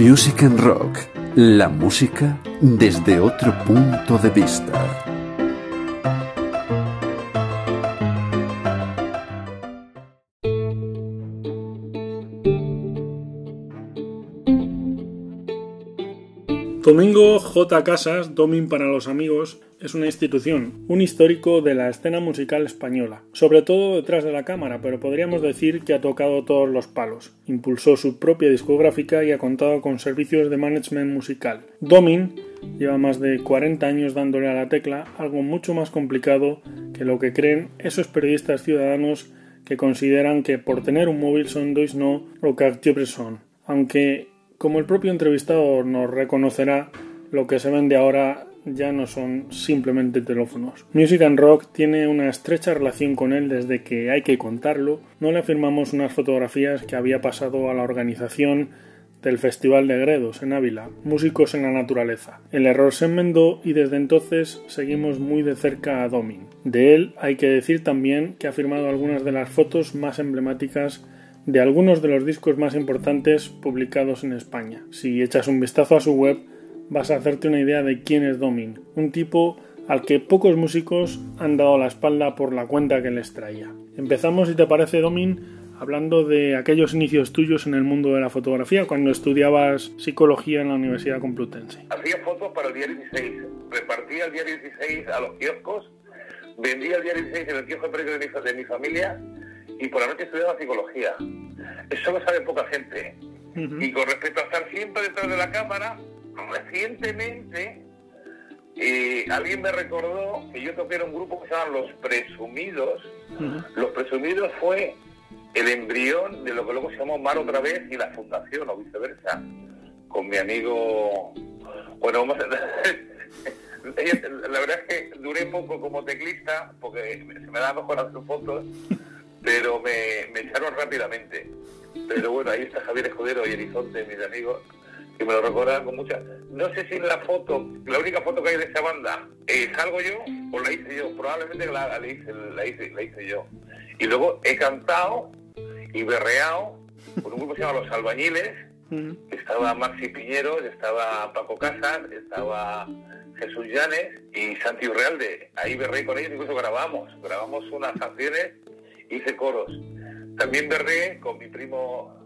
Music and Rock, la música desde otro punto de vista. Domingo J. Casas, Domin para los amigos, es una institución, un histórico de la escena musical española, sobre todo detrás de la cámara, pero podríamos decir que ha tocado todos los palos. Impulsó su propia discográfica y ha contado con servicios de management musical. Domin lleva más de 40 años dándole a la tecla, algo mucho más complicado que lo que creen esos periodistas ciudadanos que consideran que por tener un móvil son dois no o que son. Aunque como el propio entrevistado nos reconocerá, lo que se vende ahora ya no son simplemente teléfonos. Music and Rock tiene una estrecha relación con él desde que hay que contarlo. No le afirmamos unas fotografías que había pasado a la organización del Festival de Gredos en Ávila, Músicos en la Naturaleza. El error se enmendó y desde entonces seguimos muy de cerca a Domin. De él hay que decir también que ha firmado algunas de las fotos más emblemáticas de algunos de los discos más importantes publicados en España. Si echas un vistazo a su web, vas a hacerte una idea de quién es Domin, un tipo al que pocos músicos han dado la espalda por la cuenta que les traía. Empezamos, si te parece, Domin, hablando de aquellos inicios tuyos en el mundo de la fotografía cuando estudiabas psicología en la Universidad Complutense. Hacía fotos para el día 16, repartía el día 16 a los kioscos, vendía el día 16 en el kiosco de, de mi familia y por la noche estudiaba psicología. Eso lo sabe poca gente. Y con respecto a estar siempre detrás de la cámara, recientemente eh, alguien me recordó que yo toqué en un grupo que se llama Los Presumidos. Los Presumidos fue el embrión de lo que luego se llamó Mar otra vez y la fundación o viceversa. Con mi amigo, bueno, vamos a... la verdad es que duré poco como teclista porque se me da mejor hacer fotos pero me, me echaron rápidamente. Pero bueno, ahí está Javier Escudero y Elizonte, mis amigos, que me lo recordaban con mucha... No sé si en la foto, la única foto que hay de esa banda, eh, ¿salgo yo o la hice yo? Probablemente la, la, hice, la, hice, la hice yo. Y luego he cantado y berreado con un grupo que se llama Los Albañiles, estaba Maxi Piñero, estaba Paco Casas, estaba Jesús Llanes y Santi Urrealde. Ahí berré con ellos, incluso grabamos, grabamos unas canciones hice coros. También berré con mi primo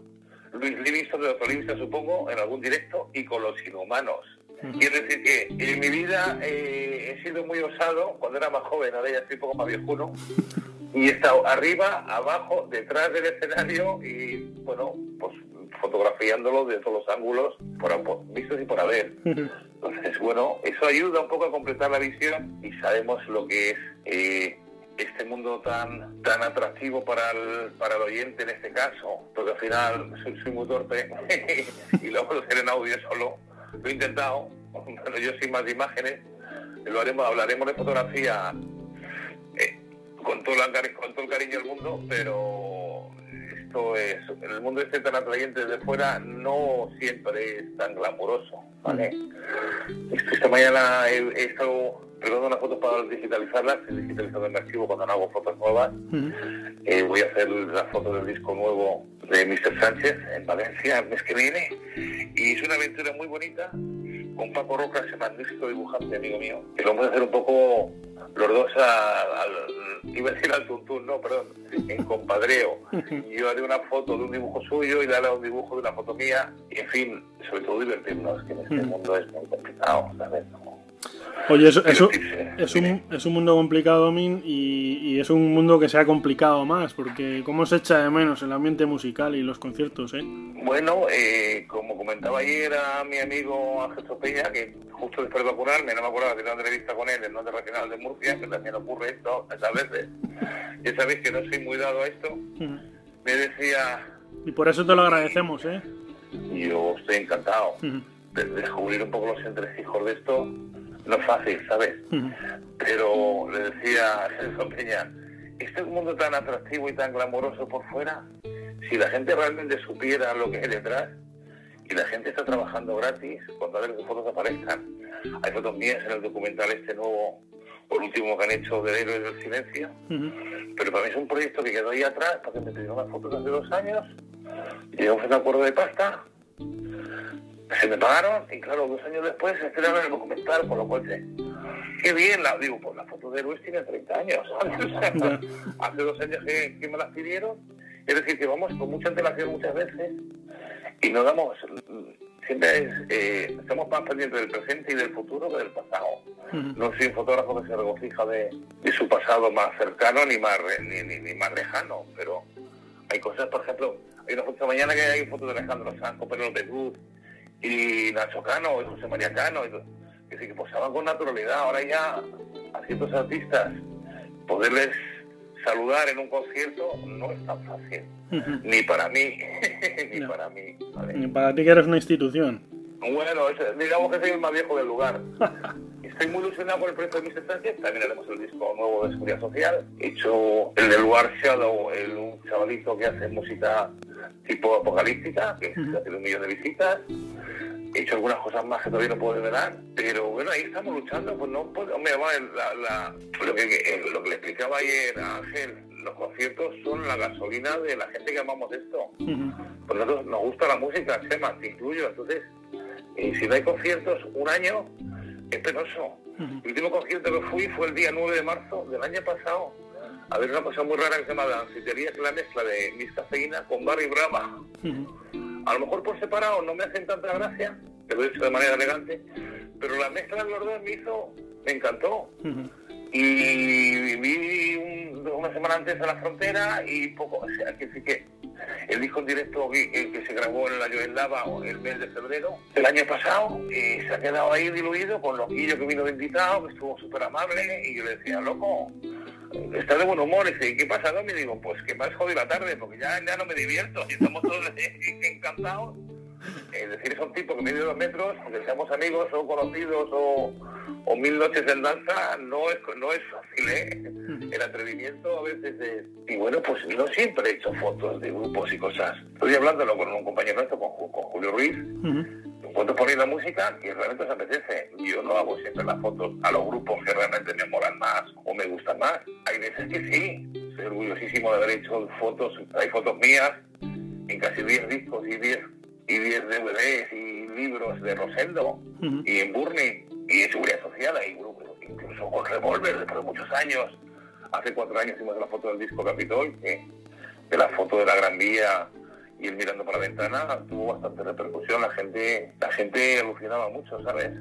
Luis Livingston de los Livingston, supongo, en algún directo, y con los inhumanos. Quiero decir que en mi vida eh, he sido muy osado, cuando era más joven, ahora ya estoy un poco más viejuno, y he estado arriba, abajo, detrás del escenario y, bueno, pues fotografiándolo de todos los ángulos, por, vistos y por haber. Entonces, bueno, eso ayuda un poco a completar la visión y sabemos lo que es eh, este mundo tan tan atractivo para el, para el oyente en este caso, porque al final soy, soy muy torpe y luego lo hacer en audio solo. Lo he intentado, pero yo sin más imágenes, lo haremos, hablaremos de fotografía eh, con, todo el, con todo el cariño del mundo, pero esto es, el mundo este tan atrayente desde fuera no siempre es tan glamuroso, ¿vale? Esta mañana he estado preparando unas fotos para digitalizarlas, he digitalizado el archivo cuando no hago fotos nuevas. Eh, voy a hacer las fotos del disco nuevo de Mr. Sánchez en Valencia el mes que viene. Y es una aventura muy bonita con Paco Roca, ese magnífico dibujante, amigo mío, que lo vamos a hacer un poco los dos al, iba a decir al tuntún, no, perdón, en compadreo. Yo haré una foto de un dibujo suyo y daré un dibujo de una foto mía, y en fin, sobre todo divertirnos, que en este mundo es muy complicado, ¿sabes? Oye, eso, eso es, un, es un mundo complicado, Min, y, y, es un mundo que se ha complicado más, porque ¿cómo se echa de menos el ambiente musical y los conciertos, eh? Bueno, eh, como comentaba ayer a mi amigo Ángel Sopeña, que justo después de vacunarme, no me acuerdo de una entrevista con él en Norte Regional de Murcia, que también ocurre esto muchas veces, ya sabéis que no soy muy dado a esto, me decía... Y por eso te lo agradecemos, ¿eh? Yo estoy encantado de descubrir un poco los entresijos de esto no es fácil, ¿sabes? Pero le decía a Celso Peña, este mundo tan atractivo y tan glamoroso por fuera, si la gente realmente supiera lo que hay detrás, y la gente está trabajando gratis, cuando las fotos aparezcan. Hay fotos mías en el documental este nuevo, por último que han hecho de Héroes del Silencio, pero para mí es un proyecto que quedó ahí atrás, porque me pidieron las fotos hace dos años, llegamos a un acuerdo de pasta, se me pagaron y claro, dos años después se estrenaron el documental, por lo cual sé, qué bien, la, digo, pues la foto de Luis tiene 30 años, hace dos años que, que me las pidieron, es decir, que vamos con mucha antelación muchas veces y nos damos siempre eh, estamos más pendientes del presente y del futuro que del pasado. No soy un fotógrafo que se regocija de, su pasado más cercano ni más ni, ni, más lejano, pero hay cosas, por ejemplo, hay una foto mañana que hay fotos de Alejandro Sanz con de Cruz y Nacho Cano y José María Cano, que sí que posaban con naturalidad. Ahora ya a ciertos artistas poderles saludar en un concierto no es tan fácil. Ni para mí, ni para mí. Ni para ti que eres una institución. Bueno, digamos que soy el más viejo del lugar. Estoy muy ilusionado con el proyecto de mis estancias. También haremos el disco nuevo de Seguridad Social. He hecho el del lugar Shadow, el, un chavalito que hace música tipo apocalíptica, que ha tenido un millón de visitas he hecho algunas cosas más que todavía no puedo revelar, pero bueno, ahí estamos luchando, pues no puedo, hombre, la, lo, que, eh, lo que le explicaba ayer a Ángel, los conciertos son la gasolina de la gente que amamos esto. Por nosotros nos gusta la música, tema, te incluyo, entonces, y si no hay conciertos un año, es penoso. El último concierto que fui fue el día 9 de marzo del año pasado. A ver una cosa muy rara que se llama Dancitería, que es la mezcla de Miss Cafeína con Barry Brava. A lo mejor por separado no me hacen tanta gracia, te lo he dicho de manera elegante, pero la mezcla de los dos me hizo, me encantó. Y vi una semana antes a la frontera y poco, o sea, que sí que el disco en directo que, se grabó en la Joel Lava el mes de febrero del año pasado y se ha quedado ahí diluido con Loquillo que vino de invitado, que estuvo súper amable y yo le decía, loco, está de buen humor. Y dice, ¿qué pasa, Me digo, pues que me has jodido la tarde, porque ya, ya no me divierto y estamos todos encantados. Es decir, son tipos que miden dos metros, aunque seamos amigos o conocidos o, o, mil noches en danza, no es, no es fácil, ¿eh? El atrevimiento a veces es... Y bueno, pues no siempre he hecho fotos de grupos y cosas. Estoy hablándolo con un compañero nuestro, con, Julio Ruiz, cuando poner la música que realmente os apetece. Yo no hago siempre las fotos a los grupos que realmente me molan más o me gustan más. Hay veces que sí. Estoy orgullosísimo de haber hecho fotos. Hay fotos mías en casi 10 discos y 10 y 10 DVDs y libros de Rosendo y en Burning y en Seguridad Social hay grupos, incluso con Revolver después de muchos años. Hace cuatro años hicimos la foto del disco Capitol, que, que la foto de la Gran Vía y él mirando por la ventana tuvo bastante repercusión. La gente, la gente alucinaba mucho, ¿sabes?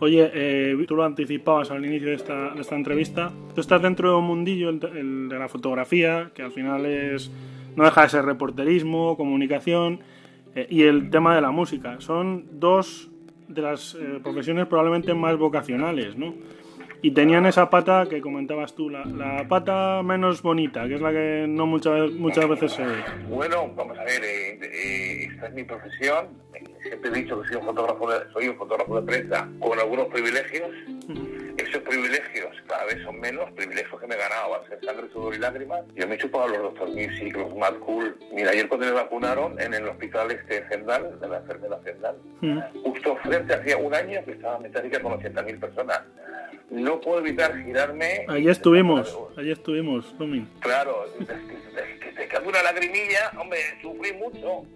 Oye, eh, tú lo anticipabas al inicio de esta, de esta entrevista. Tú estás dentro de un mundillo, el, de la fotografía, que al final es no deja de ser reporterismo, comunicación eh, y el tema de la música. Son dos de las eh, profesiones probablemente más vocacionales, ¿no? Y tenían esa pata que comentabas tú, la, la, pata menos bonita, que es la que no muchas, muchas veces se ve. Bueno, vamos a ver, eh, eh, esta es mi profesión. Siempre he dicho que soy un fotógrafo de, soy un fotógrafo de prensa con algunos privilegios. Privilegios cada vez son menos, privilegios que me he ganado a ser sangre, sudor y lágrimas. Yo me he chupado los Doctor Music, los Mad Cool. Mira, ayer cuando me vacunaron en el hospital este Zendal, de la enfermedad Zendal, justo frente hacía un año que estaba metálica con 80.000 personas no puedo evitar girarme. Allí estuvimos, allí estuvimos, Domin. Claro, que te cae una lagrimilla, hombre, sufrí mucho,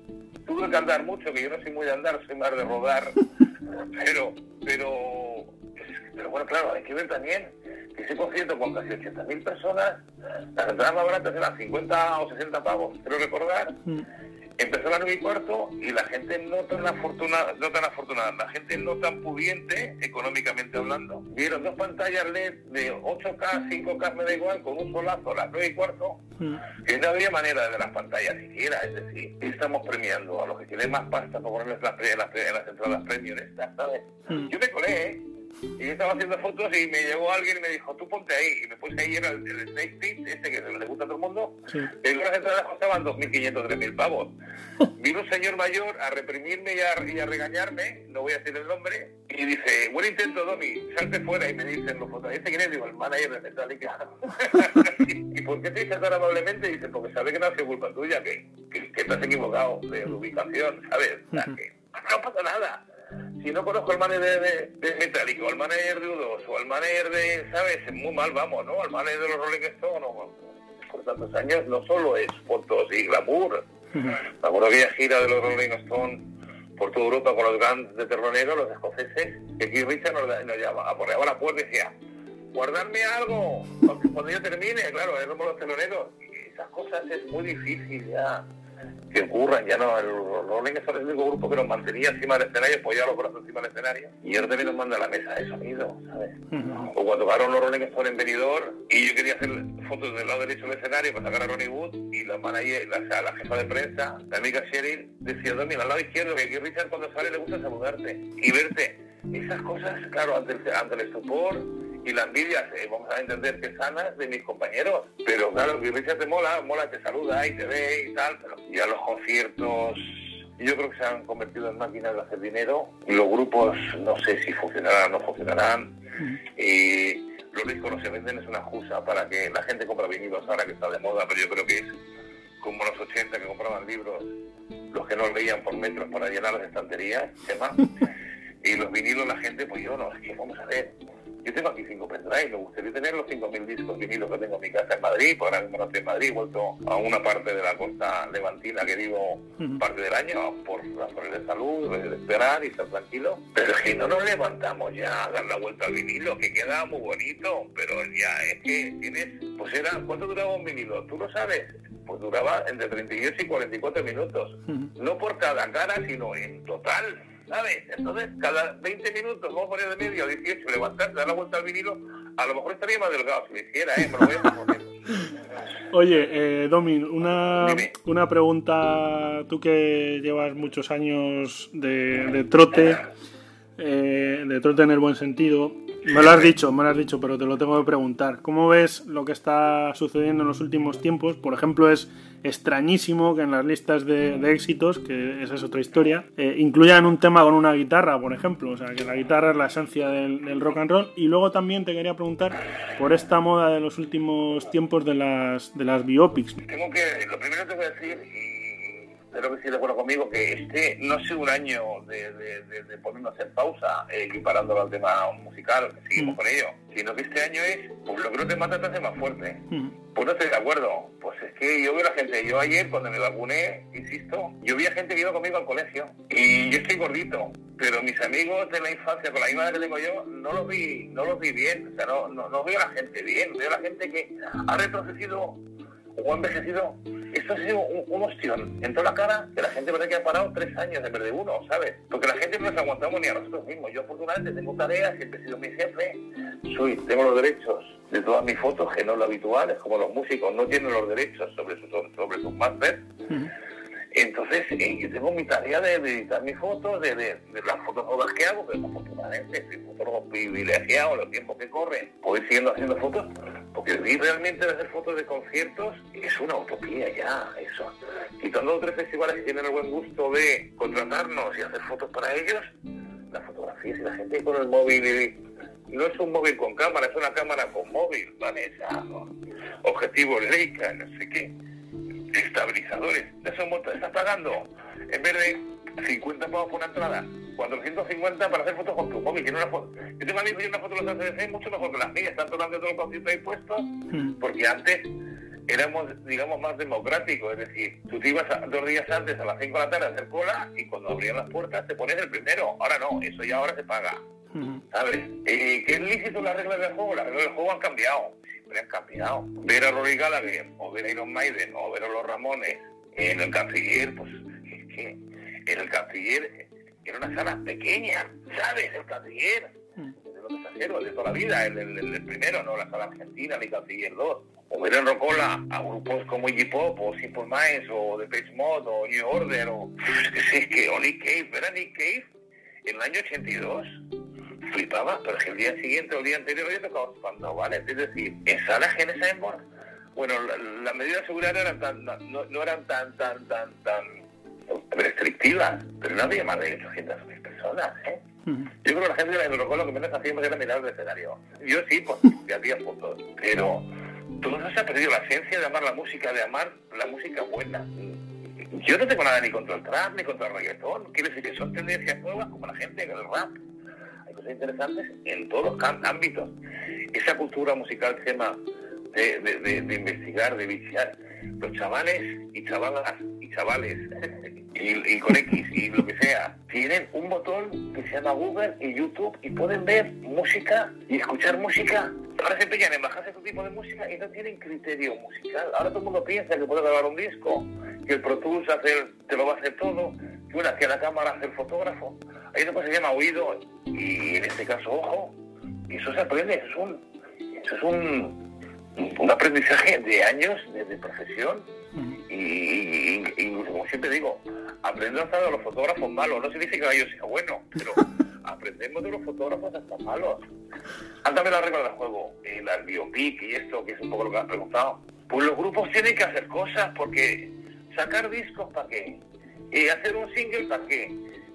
tuve que andar mucho, que yo no soy muy de andar, soy más de rodar, pero, pero, pero bueno, claro, hay que ver también que ese concierto con casi 80.000 personas, las entradas más baratas eran 50 o 60 pavos, quiero recordar, mm empezó a las 9 y cuarto y la gente no tan afortunada, no tan afortunada, la gente no tan pudiente, económicamente hablando, vieron dos pantallas LED de 8K, 5K, me da igual, con un solazo a las 9 y cuarto, mm. que no había manera de las pantallas siquiera, es decir, estamos premiando a los que tienen más pasta para ponerles las, las, las entradas premium estas, ¿sabes? Mm. Yo me colé, ¿eh? Y yo estaba haciendo fotos y me llegó alguien y me dijo, tú ponte ahí. Y me puse ahí, era el, el Snake Pit, este que le gusta a todo el mundo. Sí. Y las entradas costaban 2.500, 3.000 pavos. Vino un señor mayor a reprimirme y a, y a, regañarme, no voy a decir el nombre, y dice, buen intento, Domi, salte fuera. Y me dicen los fotos, ¿este quién es? Digo, el manager de Metallica. ¿Y por qué te dice tan amablemente? Dice, porque sabe que no ha sido culpa tuya, que, que, que te has equivocado de ubicación, ¿sabes? O sea, que no pasa nada si no conozco al manager de, de, Metallica, al manager de U2, o al manager de, ¿sabes? Muy mal vamos, ¿no? Al manager de los Rolling Stones, por tantos años, no solo es fotos y glamour. Me acuerdo aquella gira de los Rolling Stones por toda Europa con los grandes de terroneros, los escoceses, que Keith Richards nos, nos llama, aporreaba la puerta y decía, guardarme algo, cuando yo termine, claro, éramos los teloneros. Y esas cosas es muy difícil ya que ocurran, ya no, el Rolling es el único grupo que nos mantenía encima del escenario, apoyaba los brazos encima del escenario, y ahora también nos manda a la mesa de sonido, ¿sabes? O cuando tocaron los Rolling Stones en Benidorm, y yo quería hacer fotos del lado derecho del escenario para sacar a Ronnie Wood, y la manager, la, la jefa de prensa, la amiga Sheryl, decía, Domi, al lado izquierdo, que aquí Richard cuando sale le gusta saludarte y verte. Esas cosas, claro, ante el, ante el estupor, y la envidia, eh, vamos a entender que sanas de mis compañeros. Pero claro, que te mola, mola, te saluda y te ve y tal. Pero ya los conciertos, yo creo que se han convertido en máquinas de hacer dinero. Los grupos, no sé si funcionarán o no funcionarán. Y los discos no se venden, es una excusa para que la gente compra vinilos ahora que está de moda, pero yo creo que es como los 80 que compraban libros, los que no leían por metros para llenar las estanterías, tema. y los vinilos la gente, pues yo no, es que vamos a ver yo tengo aquí cinco pendrives, me gustaría tener los 5.000 discos vinilos que tengo en mi casa en Madrid, porque ahora mismo no estoy en Madrid, he vuelto a una parte de la costa levantina que vivo parte del año por razones de salud, de esperar y estar tranquilo. Pero es que no nos levantamos ya a dar la vuelta al vinilo, que queda muy bonito, pero ya es que tienes, pues era, ¿cuánto duraba un vinilo? ¿Tú lo sabes? Pues duraba entre 38 y 44 minutos, no por cada cara, sino en total. ¿Sabes? Entonces, cada 20 minutos, vamos a poner de medio, 18, levantar, dar la vuelta al vinilo, a lo mejor estaría más delgado si lo hiciera, ¿eh? Me lo voy a. Oye, eh, Domin, una, una pregunta, tú que llevas muchos años de, de trote, eh, de trote en el buen sentido, me lo has dicho, me lo has dicho, pero te lo tengo que preguntar. ¿Cómo ves lo que está sucediendo en los últimos tiempos? Por ejemplo, es extrañísimo que en las listas de, éxitos, que esa es otra historia, eh, incluyan un tema con una guitarra, por ejemplo. O sea, que la guitarra es la esencia del, rock and roll. Y luego también te quería preguntar por esta moda de los últimos tiempos de las, de las biopics. Tengo que, lo primero que voy a decir, espero que sí de acuerdo conmigo, que este no sido un año de, de, ponernos en pausa, eh, equiparándolo al tema musical, que seguimos mm. con ello, sino que este año es, pues lo que no te mata te hace más fuerte. Mm. Pues no estoy de acuerdo. Pues es que yo veo a la gente, yo ayer cuando me vacuné, insisto, yo vi a gente que iba conmigo al colegio y yo estoy gordito, pero mis amigos de la infancia, con la misma edad que tengo yo, no los vi, no los vi bien, o sea, no, no, no veo a la gente bien, veo a la gente que ha retrocedido o ha envejecido esto ha sido un, un, ostión en toda la cara que la gente parece que ha parado tres años de uno, ¿sabes? Porque la gente no nos aguantamos ni a nosotros mismos. Yo afortunadamente tengo tareas, siempre he sido mi jefe, soy, tengo los derechos de todas mis fotos, que no es lo habitual, como los músicos no tienen los derechos sobre, su, sobre sus máster. Entonces, eh, yo tengo mi tarea de, editar mis fotos, de, de, las fotos nuevas que hago, pero afortunadamente soy fotógrafo privilegiado los tiempos que corren, voy siguiendo haciendo fotos, porque realmente hacer fotos de conciertos es una utopía ya, eso. Quitando otros festivales que tienen el buen gusto de contratarnos y hacer fotos para ellos, las fotografías y la gente con el móvil no es un móvil con cámara, es una cámara con móvil, ¿vale? objetivo Leica, no sé qué estabilizadores. De esos montos estás pagando, en vez de 50 pavos por una entrada, 450 para hacer fotos con tu móvil. Una foto. Yo tengo amigos y una foto de los ACDC mucho mejor que las mías, están tomando todo el concierto ahí hmm. porque antes éramos, digamos, más democráticos, es decir, tú te ibas dos días antes a las 5 de la tarde a hacer cola y cuando abrían las puertas te pones el primero. Ahora no, eso ya ahora se paga. Hmm. ¿Sabes? Eh, ¿Qué es lícito las reglas del juego? Las reglas del juego han cambiado han cambiado. Ver a Rory Gallagher, o ver a Iron Maiden, o ver a los Ramones en el Canciller, pues es que en el Canciller era una sala pequeña, ¿sabes? El Canciller, mm. de los extranjeros, de toda la vida, el, el, primero, no la sala argentina, ni Canciller 2. O ver en Rocola a grupos como Iggy Pop, o Simple Minds, o The Page Mod, o New Order, o... Es que, o Nick Cave, ver a Nick Cave en el año 82 flipaba, pero es que el día siguiente o el día anterior yo tocaba cuando, ¿vale? Es decir, en salas que en esa época, bueno, las medidas de seguridad no eran tan, no, eran tan, tan, tan, tan restrictivas, pero no había más de 800 personas, ¿eh? Yo creo que la gente de lo que menos hacíamos era mirar el escenario. Yo sí, pues, hacía fotos, pero todo eso se ha perdido, la esencia de amar la música, de amar la música buena. Yo no tengo nada ni contra el trap, ni contra el reggaetón. Quiere decir que son tendencias nuevas como la gente del rap interesantes en todos los ámbitos. Esa cultura musical tema de, de, de, investigar, de viciar. Los chavales y chavalas y chavales, y, y con X y lo que sea, tienen un botón que se llama Google y YouTube y pueden ver música y escuchar música. Ahora se empeñan en bajarse este tipo de música y no tienen criterio musical. Ahora todo el mundo piensa que puede grabar un disco, que el Pro Tools hacer, te lo va a hacer todo, que una hacia la cámara hace el fotógrafo. Hay una cosa que se llama oído y en este caso ojo. Y eso se aprende, eso es un, eso es un, un aprendizaje de años de, de profesión y, y- y, como siempre digo, aprender hasta de los fotógrafos malos. No significa que yo sea bueno, pero aprendemos de los fotógrafos hasta malos. Ándame la regla del juego, el biopic y esto, que es un poco lo que has preguntado. Pues los grupos tienen que hacer cosas, porque sacar discos, ¿para qué? Y hacer un single, ¿para qué?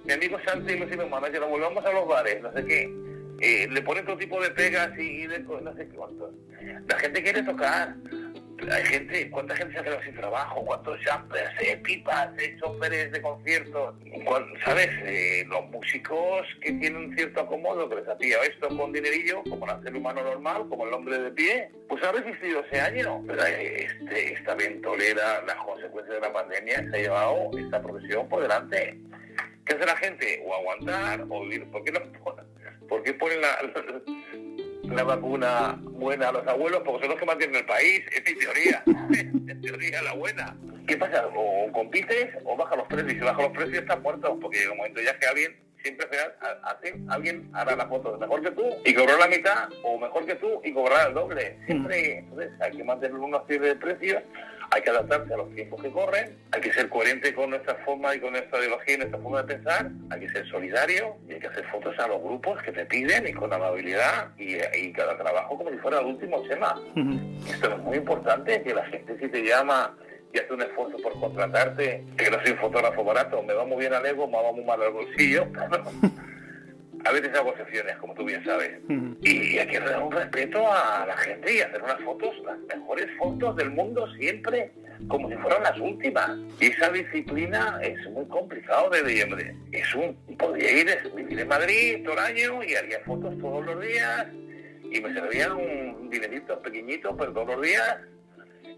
Mi amigo Santi lo dice, manager, nos volvamos a los bares, no sé qué. Eh, le ponen todo tipo de pegas y de co- no sé cuánto. La gente quiere tocar. Hay gente, ¿cuánta gente se ha quedado sin trabajo? ¿Cuántos jumpers, eh, pipas, eh, choferes de conciertos? ¿Cuán- ¿Sabes? Eh, los músicos que tienen cierto acomodo, que les ha pillado esto con dinerillo, como el ser humano normal, como el hombre de pie, pues ha resistido ese año. Pero este, esta ventolera, las consecuencias de la pandemia, se ha llevado esta profesión por delante. ¿Qué hace la gente? O aguantar, o vivir. ¿Por qué no ponen, por qué ponen la, la vacuna buena a los abuelos? Porque son los que mantienen el país, es mi teoría. teoría la buena. ¿Qué pasa? O compites o baja los precios. Y si baja los precios estás muerto, porque llega un momento ya que alguien siempre será, hace, alguien hará la foto mejor que tú y cobrará la mitad, o mejor que tú y cobrará el doble. Siempre, entonces, hay que mantener unos cierre de precios hay que adaptarse a los tiempos que corren, hay que ser coherente con nuestra forma y con nuestra ideología y nuestra forma de pensar, hay que ser solidario y hay que hacer fotos a los grupos que te piden y con amabilidad y, y cada trabajo como si fuera el último tema. Esto es muy importante, que la gente si te llama y hace un esfuerzo por contratarte, que no soy un fotógrafo barato, me va muy bien al ego, me va muy mal al bolsillo. A veces hago excepciones, como tú bien sabes. Y hay que dar un respeto a la gente y hacer unas fotos, las mejores fotos del mundo siempre, como si fueran las últimas. Y esa disciplina es muy complicado de, de- es un, podría ir, vivir en Madrid todo el año y haría fotos todos los días. Y me serviría un dinerito pequeñito, pero todos los días.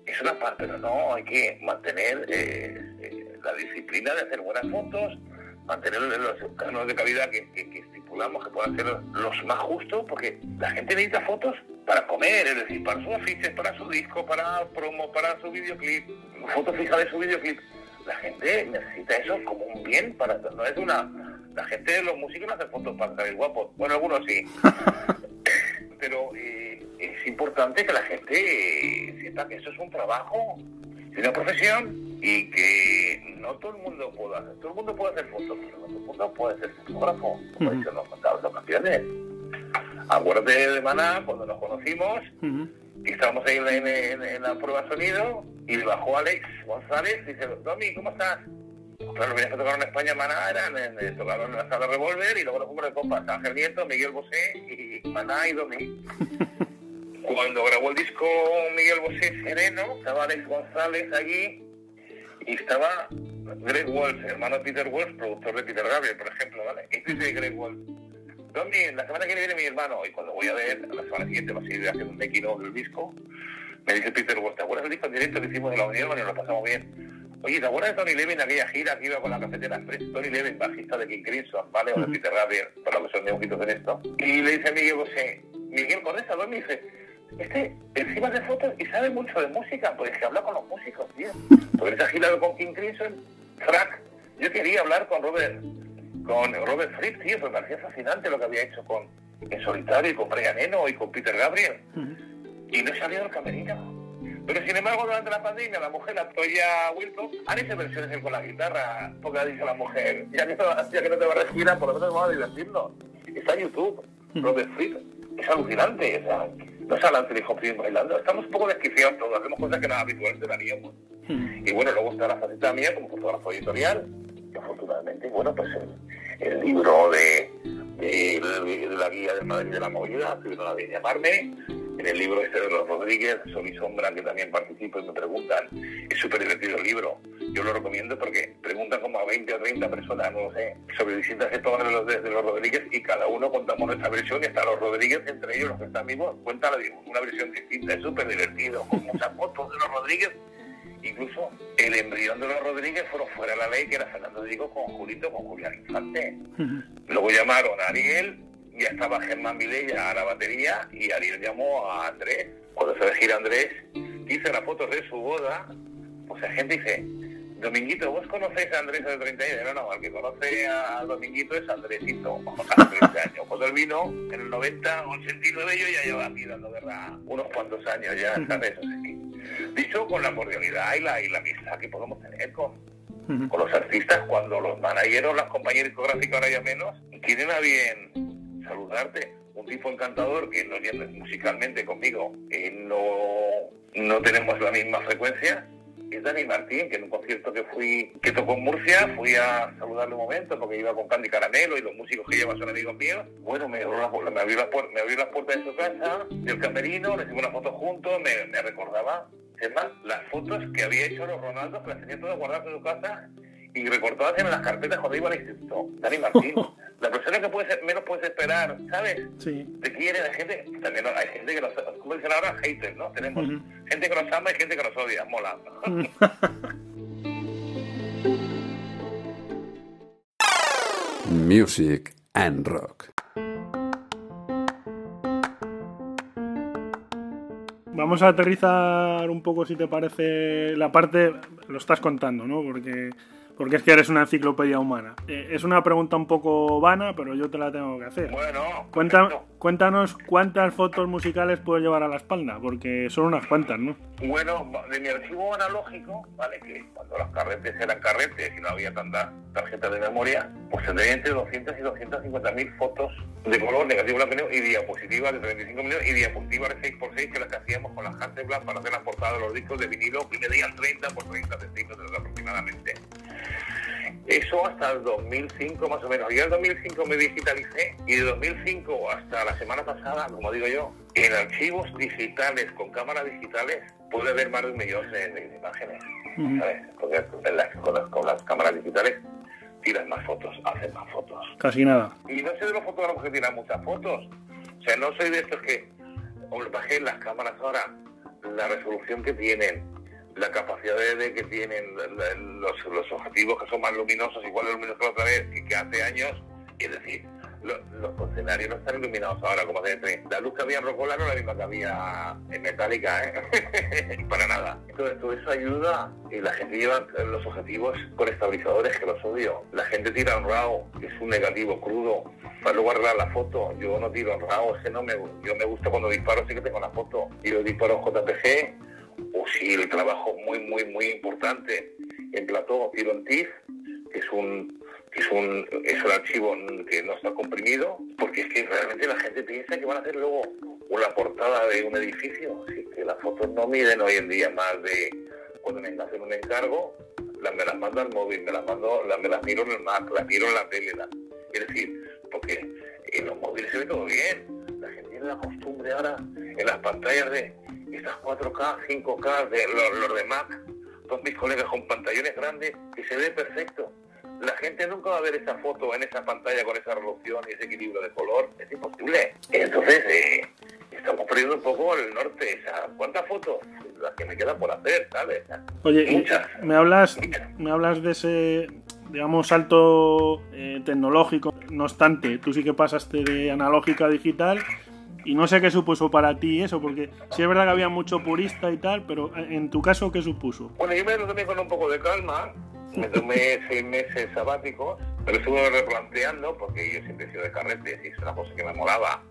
Es una parte, pero no, hay que mantener eh, eh, la disciplina de hacer buenas fotos, mantener los cánones de calidad que, que- que estipulamos que puedan ser los más justos, porque la gente necesita fotos para comer, es decir, para sus afiches, para su disco, para promo, para su videoclip, fotos fijas de su videoclip. La gente necesita eso como un bien para no es una la gente los músicos no hacen fotos para salir guapos bueno algunos sí pero eh, es importante que la gente eh, sienta que eso es un trabajo, es una profesión y que no todo el mundo puede hacer. Todo el mundo puede hacer fotos, pero no todo el mundo puede ser fotógrafo, como he dicho en las contadas ocasiones. Acuérdate de Maná cuando nos conocimos y estábamos ahí en, en- en la prueba de sonido y bajó Alex González y dice, Domi, ¿cómo estás? Claro, los que tocaron en España Maná eran, en- en- tocaron en la sala Revolver y luego nos fuimos de copas Ángel Nieto, Miguel Bosé y Maná y Domi. Cuando grabó el disco Miguel Bosé Sereno, estaba Alex González allí y estaba Greg Walsh, hermano de Peter Walsh, productor de Peter Gabriel, por ejemplo, ¿vale? Y dice Greg Walsh, Domi, la semana que viene mi hermano, y cuando voy a ver, la semana siguiente va a seguir haciendo un of del disco, me dice Peter Walsh, ¿te acuerdas del disco en directo que hicimos de la Unión y nos lo pasamos bien? Oye, ¿te acuerdas de Tony Levin, aquella gira que iba con la cafetera Express? Tony Levin, bajista de King Crimson, ¿vale? O de Peter Gabriel, para los que son neófitos en esto. Y le dice a Miguel Bosé, Miguel, con esa Domi, dice, este, encima de fotos y sabe mucho de música, pues es que habla con los músicos, tío. Porque esa gira con King Crimson, crack. Yo quería hablar con Robert, con Robert Fripp, tío, pues me parecía fascinante lo que había hecho con En Solitario y con Brian Eno y con Peter Gabriel. Y no he salido del camerino. Pero sin embargo, durante la pandemia, la mujer, la Toya Wilton, han hecho versiones con la guitarra, porque ha dicho la mujer, ya que, no- ya que no te va a respirar, por lo menos vamos a divertirnos. Está en YouTube, Robert Fripp, es alucinante, o sea, no sale Anthony Hopkins bailando, estamos un poco desquiciados todos, hacemos cosas que no habitualmente haríamos. Y bueno, luego está la faceta mía como fotógrafo editorial, que afortunadamente, bueno, pues el, el libro de, de- de la guía del Madrid de la Movilidad, que no la de llamarme, en el libro este de los Rodríguez, Sol y Sombra, que también participo y me preguntan, es súper divertido el libro, yo lo recomiendo porque preguntan como a 20 o 30 personas, no lo sé, sobre distintas épocas de los, de, de los Rodríguez y cada uno contamos nuestra versión y hasta los Rodríguez, entre ellos los que están vivos, cuentan la- una versión distinta, es súper divertido, con muchas fotos de los Rodríguez incluso el embrión de los Rodríguez fueron fuera de la ley, que era Fernando Diego con Julito, con Julián Infante. Luego llamaron a Ariel, ya estaba Germán Vilella a la batería y Ariel llamó a Andrés. Cuando se ve Andrés, hice las fotos de su boda, pues la gente dice, Dominguito, ¿vos conocéis a Andrés de 30 años? No, no, el que conoce a Dominguito es Andresito, a 30 años. Cuando él vino, en el 90, 89, yo ya llevaba aquí dando guerra unos cuantos años ya, ¿sabes? Dicho con la cordialidad y la, y la amistad que podemos tener con, con los artistas, cuando los managers, las compañías discográficas ahora ya menos, quieren a bien saludarte. Un tipo encantador que no musicalmente conmigo y no, no tenemos la misma frecuencia, es Dani Martín, que en un concierto que fui, que tocó en Murcia, fui a saludarle un momento porque iba con Candy Caramelo y los músicos que lleva son amigos míos. Bueno, me abrió, la, me abrió, las, me abrió las puertas de su casa, del camerino, le una foto juntos, me, recordaba, es más, las fotos que había hecho los Ronaldos, que las tenía todas guardadas en su casa y recortadas en las carpetas cuando iba al instituto. Dani Martín, la persona que puede menos puedes esperar, ¿sabes? Sí. Te quiere, la gente, también hay gente que nos, como dicen ahora, haters, ¿no? Tenemos gente que nos ama y gente que nos odia, mola. Music and Rock. Vamos a aterrizar un poco, si te parece, la parte, lo estás contando, ¿no? Porque porque es que eres una enciclopedia humana. Eh, es una pregunta un poco vana, pero yo te la tengo que hacer. Bueno, cuéntanos cuántas fotos musicales puedo llevar a la espalda, porque son unas cuantas, ¿no? Bueno, de mi archivo analógico, vale, que cuando los carretes eran carretes y no había tanta tarjeta de memoria, pues tendría entre 200 y 250 mil fotos de color negativo blanco y diapositivas de 35 millones y diapositivas de 6x6 que las que hacíamos con las Hasselblad para hacer las portadas de los discos de vinilo que medían 30 por 30 centímetros aproximadamente. Eso hasta el 2005 más o menos. Yo en el 2005 me digitalicé y de 2005 hasta la semana pasada, como digo yo, en archivos digitales con cámaras digitales puede haber más de un millón de, imágenes. ¿sabes? Porque con las, cámaras digitales tiras más fotos, haces más fotos. Casi nada. Y no soy de los fotógrafos que tiran muchas fotos. O sea, no soy de estos que, os bajé las cámaras ahora, la resolución que tienen, la capacidad de, que tienen los, los, objetivos que son más luminosos, igual de luminosos que hace años, es decir, los, los escenarios no están iluminados ahora como hace La luz que había en Rocola no es la misma que había en Metallica, ¿eh? para nada. Entonces todo eso ayuda y la gente lleva los objetivos con estabilizadores que los odio. La gente tira un RAW, que es un negativo crudo, para luego arreglar la foto. Yo no tiro en RAW, es que no me, yo me gusta cuando disparo, sí que tengo la foto. Y yo disparo JPG o si el trabajo muy, muy, muy importante en plató tiro en TIFF, que es un, es un, es un archivo que no está comprimido, porque es que realmente la gente piensa que van a hacer luego una portada de un edificio, así que las fotos no miden hoy en día más de cuando me hacen un encargo, me las mando al móvil, me las mando, las, me las miro en el Mac, las miro en la tele, es decir, porque en los móviles se ve todo bien, la gente tiene la costumbre ahora en las pantallas de estas 4K, 5K de los, de Mac, todos mis colegas con pantallones grandes, que se ve perfecto. La gente nunca va a ver esa foto en esa pantalla con esa resolución y ese equilibrio de color. Es imposible. Entonces, eh, estamos perdiendo un poco el norte. ¿Cuántas fotos? Las que me quedan por hacer, ¿sabes? Oye, Muchas. me hablas, me hablas de ese, digamos, salto eh, tecnológico. No obstante, tú sí que pasaste de analógica a digital y no sé qué supuso para ti eso, porque sí es verdad que había mucho purista y tal, pero en tu caso, ¿qué supuso? Bueno, yo me lo tomé con un poco de calma, me tomé seis meses sabáticos, pero estuve replanteando, porque yo siempre he sido de carretes y es una cosa que me molaba.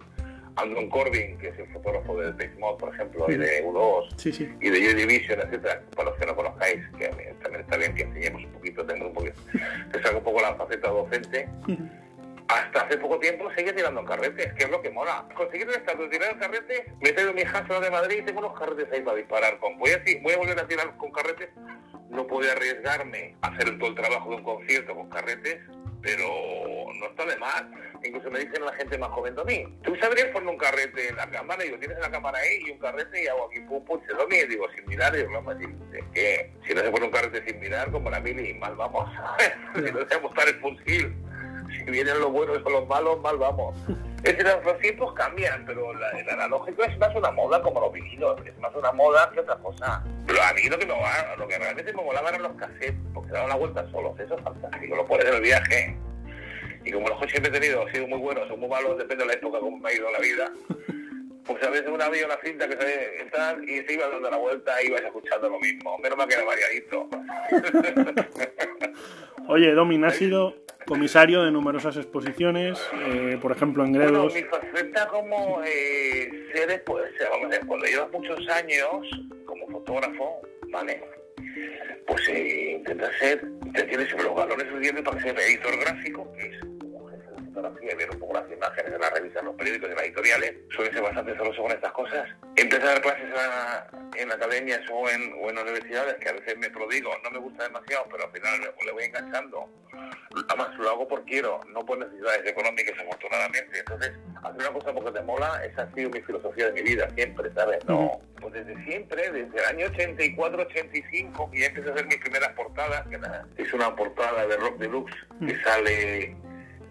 Andron Corbin, que es el fotógrafo de Big Mod, por ejemplo, y de U2, y de Joy Division, etcétera, para los que no conozcáis, que también está bien que enseñemos un poquito, tengo un poquito, que salga un poco la faceta docente hasta hace poco tiempo seguía tirando en carretes, que es lo que mola. Conseguir el estatus tirar en carretes, me he mi hija de Madrid y tengo unos carretes ahí para disparar con. Voy a, voy a volver a tirar con carretes, no puedo arriesgarme a hacer todo el trabajo de un concierto con carretes, pero no está de más. Incluso me dicen la gente más joven de mí, ¿tú sabrías poner un carrete en la cámara? Y digo, tienes la cámara ahí y un carrete y hago aquí pum pum, se lo y digo, sin mirar, y digo, vamos a que si no se pone un carrete sin mirar, como la mili, mal vamos, si no dejamos estar el fusil si vienen los buenos o los malos, mal vamos. Es decir, los tiempos cambian, pero la- el analógico es más una moda como los vinilos, es más una moda que otra cosa. Pero a mí lo que, me, mola- lo que realmente me molaba eran los cassettes, porque daban la vuelta solos, eso es fantástico, lo pones en el viaje. Y como los coches que he tenido han sido muy buenos o muy malos, depende de la época, como me ha ido la vida, pues a veces una había una cinta que se tal, y se iba dando la vuelta y ibas escuchando lo mismo. Menos mal que era variadito. Oye, Domin, has sido comisario de numerosas exposiciones, eh, por ejemplo en Bueno, Gredos. mi faceta como eh, ser, pues, vamos a ver, cuando llevas muchos años como fotógrafo, ¿vale? Pues eh, intentas ser, te tienes los valores suficientes para ser editor gráfico, que es fotografía y ver un poco las imágenes de las revistas, los periódicos y las editoriales. Suele ser bastante celoso con estas cosas. Empecé a dar clases en, la- en academias o en, o en universidades, que a veces me prodigo, no me gusta demasiado, pero al final le, le voy enganchando. Además, lo hago por quiero, no por necesidades económicas, afortunadamente. Entonces, hacer una cosa porque te mola, esa ha sido mi filosofía de mi vida, siempre, ¿sabes? No, pues desde siempre, desde el año 84, 85, que ya empecé a hacer mis primeras portadas, que nada, es una portada de Rock Deluxe, que sale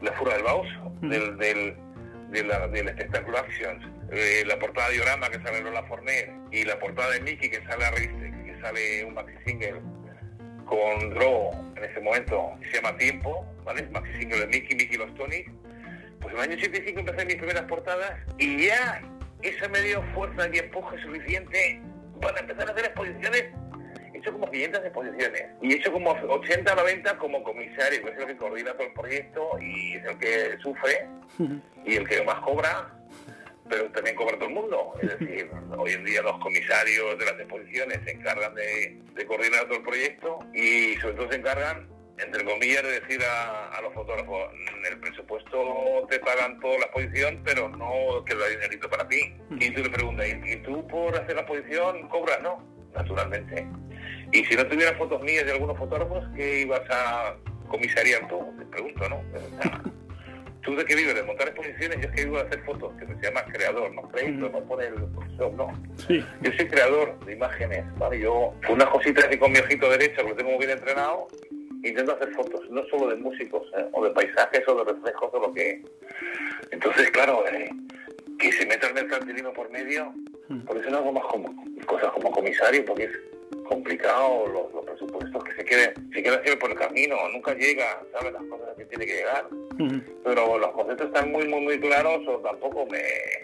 La Fura del Baus, del, del, de la- del espectáculo Actions, eh, la portada de Diorama, que sale Lola Forner, y la portada de Mickey, que sale a que sale un maxi single con Dro en ese momento, que se llama Tiempo, ¿vale? Maxi single de Mickey, Mickey los Tonic. Pues en el año 85 empecé mis primeras portadas y ya eso me dio fuerza y empuje suficiente para empezar a hacer exposiciones. He hecho como 500 exposiciones y he hecho como 80 o 90 como comisario, que es el que coordina todo el proyecto y es el que sufre y el que más cobra, pero también cobra todo el mundo. Es decir, hoy en día los comisarios de las exposiciones se encargan de, de coordinar todo el proyecto y sobre todo se encargan, entre comillas, de decir a, a los fotógrafos, "Mm, el presupuesto te pagan toda la exposición, pero no queda dinerito para ti. Y tú le preguntas, ¿y y tú por hacer la exposición cobras? No, naturalmente. Y si no tuvieras fotos mías de algunos fotógrafos, ¿qué ibas a comisariar tú? Te pregunto, ¿no? ¿Tú de qué vives? ¿De montar exposiciones? Yo es que vivo de hacer fotos, que se llama creador, no crédito, no pone el profesor, no. Sí. Yo soy creador de imágenes, ¿vale? Yo, unas cositas así con mi ojito derecho, que lo tengo muy bien entrenado, intento hacer fotos, no solo de músicos, ¿eh? o de paisajes, o de reflejos, o lo que... Entonces, claro, eh, que se meta el mercantilismo por medio, por eso no hago más como, cosas como comisario, porque es complicado los, los presupuestos que se queden, se quedan siempre por el camino, nunca llega, ¿sabes? Las cosas que tiene que llegar pero los conceptos están muy, muy, muy claros o tampoco me,